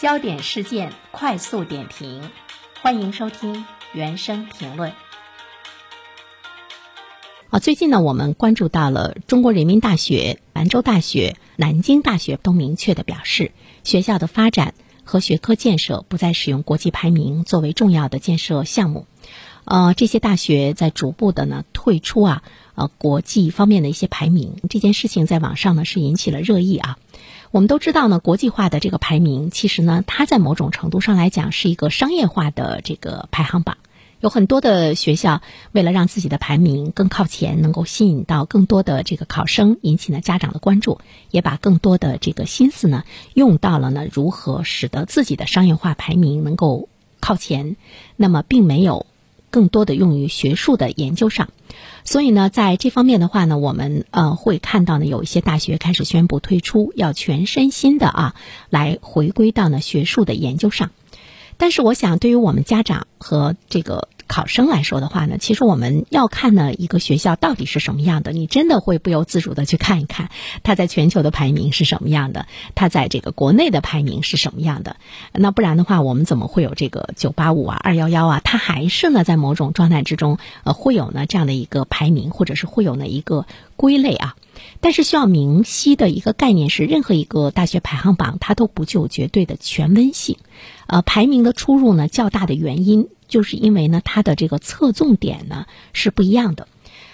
焦点事件快速点评，欢迎收听原声评论。啊，最近呢，我们关注到了中国人民大学、兰州大学、南京大学都明确的表示，学校的发展和学科建设不再使用国际排名作为重要的建设项目。呃，这些大学在逐步的呢退出啊，呃，国际方面的一些排名，这件事情在网上呢是引起了热议啊。我们都知道呢，国际化的这个排名，其实呢，它在某种程度上来讲是一个商业化的这个排行榜。有很多的学校为了让自己的排名更靠前，能够吸引到更多的这个考生，引起呢家长的关注，也把更多的这个心思呢用到了呢如何使得自己的商业化排名能够靠前。那么，并没有。更多的用于学术的研究上，所以呢，在这方面的话呢，我们呃会看到呢，有一些大学开始宣布推出，要全身心的啊来回归到呢学术的研究上。但是，我想对于我们家长和这个。考生来说的话呢，其实我们要看呢一个学校到底是什么样的，你真的会不由自主的去看一看，它在全球的排名是什么样的，它在这个国内的排名是什么样的。那不然的话，我们怎么会有这个九八五啊、二幺幺啊？它还是呢在某种状态之中，呃，会有呢这样的一个排名，或者是会有呢一个归类啊。但是需要明晰的一个概念是，任何一个大学排行榜它都不具有绝对的权威性，呃，排名的出入呢较大的原因。就是因为呢，它的这个侧重点呢是不一样的，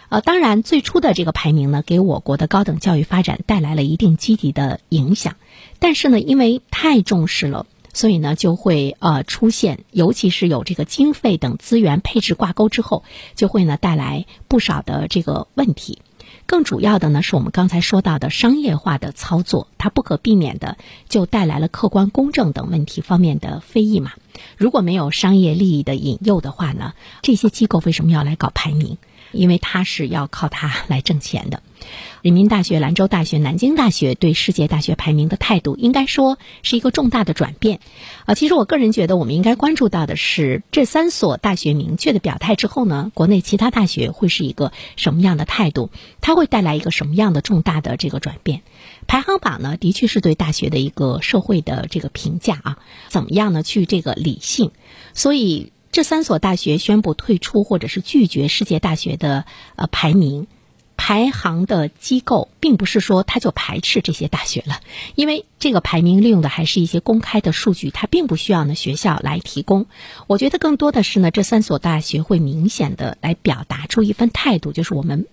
呃，当然最初的这个排名呢，给我国的高等教育发展带来了一定积极的影响，但是呢，因为太重视了，所以呢，就会呃出现，尤其是有这个经费等资源配置挂钩之后，就会呢带来不少的这个问题。更主要的呢，是我们刚才说到的商业化的操作，它不可避免的就带来了客观公正等问题方面的非议嘛。如果没有商业利益的引诱的话呢，这些机构为什么要来搞排名？因为它是要靠它来挣钱的。人民大学、兰州大学、南京大学对世界大学排名的态度，应该说是一个重大的转变。啊，其实我个人觉得，我们应该关注到的是，这三所大学明确的表态之后呢，国内其他大学会是一个什么样的态度？它会带来一个什么样的重大的这个转变？排行榜呢，的确是对大学的一个社会的这个评价啊，怎么样呢？去这个理性。所以，这三所大学宣布退出或者是拒绝世界大学的呃排名。排行的机构并不是说他就排斥这些大学了，因为这个排名利用的还是一些公开的数据，它并不需要呢学校来提供。我觉得更多的是呢，这三所大学会明显的来表达出一份态度，就是我们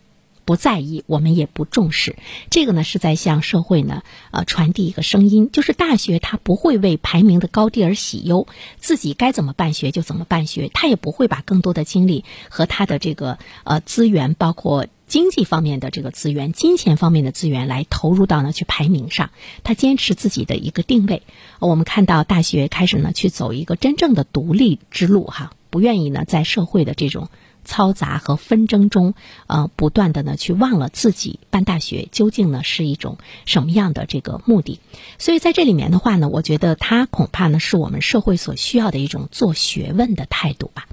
不在意，我们也不重视。这个呢是在向社会呢呃传递一个声音，就是大学它不会为排名的高低而喜忧，自己该怎么办学就怎么办学，他也不会把更多的精力和他的这个呃资源包括。经济方面的这个资源，金钱方面的资源来投入到呢去排名上，他坚持自己的一个定位。我们看到大学开始呢去走一个真正的独立之路哈，不愿意呢在社会的这种嘈杂和纷争中，呃，不断的呢去忘了自己办大学究竟呢是一种什么样的这个目的。所以在这里面的话呢，我觉得他恐怕呢是我们社会所需要的一种做学问的态度吧。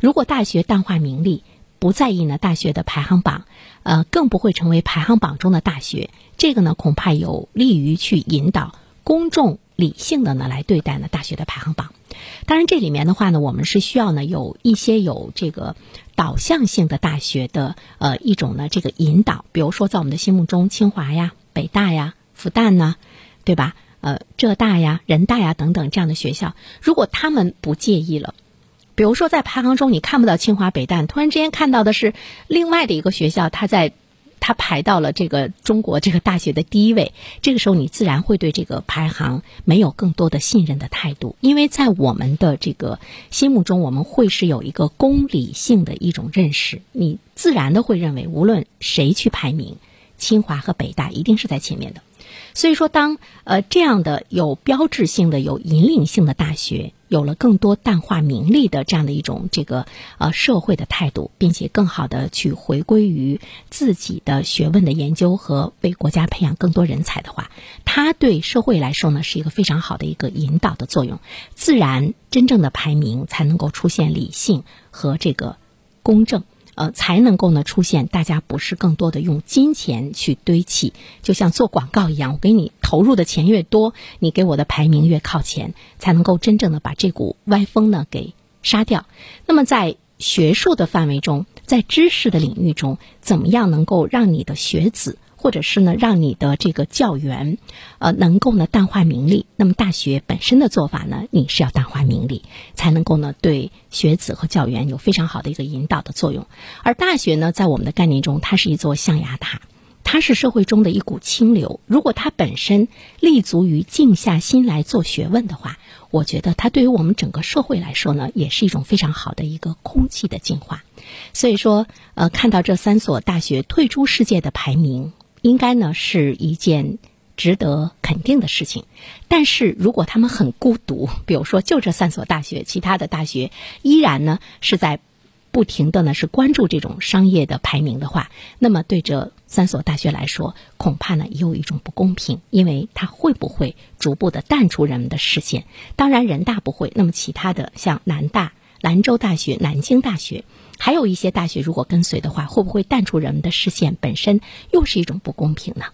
如果大学淡化名利。不在意呢，大学的排行榜，呃，更不会成为排行榜中的大学。这个呢，恐怕有利于去引导公众理性的呢来对待呢大学的排行榜。当然，这里面的话呢，我们是需要呢有一些有这个导向性的大学的呃一种呢这个引导。比如说，在我们的心目中，清华呀、北大呀、复旦呢，对吧？呃，浙大呀、人大呀等等这样的学校，如果他们不介意了。比如说，在排行中你看不到清华北大，突然之间看到的是另外的一个学校，它在它排到了这个中国这个大学的第一位。这个时候，你自然会对这个排行没有更多的信任的态度，因为在我们的这个心目中，我们会是有一个公理性的一种认识，你自然的会认为，无论谁去排名，清华和北大一定是在前面的。所以说，当呃这样的有标志性的、有引领性的大学有了更多淡化名利的这样的一种这个呃社会的态度，并且更好的去回归于自己的学问的研究和为国家培养更多人才的话，它对社会来说呢是一个非常好的一个引导的作用，自然真正的排名才能够出现理性和这个公正。呃，才能够呢出现大家不是更多的用金钱去堆砌，就像做广告一样，我给你投。入的钱越多，你给我的排名越靠前，才能够真正的把这股歪风呢给杀掉。那么在学术的范围中，在知识的领域中，怎么样能够让你的学子？或者是呢，让你的这个教员，呃，能够呢淡化名利。那么大学本身的做法呢，你是要淡化名利，才能够呢对学子和教员有非常好的一个引导的作用。而大学呢，在我们的概念中，它是一座象牙塔。它是社会中的一股清流。如果它本身立足于静下心来做学问的话，我觉得它对于我们整个社会来说呢，也是一种非常好的一个空气的净化。所以说，呃，看到这三所大学退出世界的排名，应该呢是一件值得肯定的事情。但是如果他们很孤独，比如说就这三所大学，其他的大学依然呢是在。不停的呢是关注这种商业的排名的话，那么对这三所大学来说，恐怕呢也有一种不公平，因为它会不会逐步的淡出人们的视线？当然人大不会，那么其他的像南大、兰州大学、南京大学，还有一些大学如果跟随的话，会不会淡出人们的视线？本身又是一种不公平呢？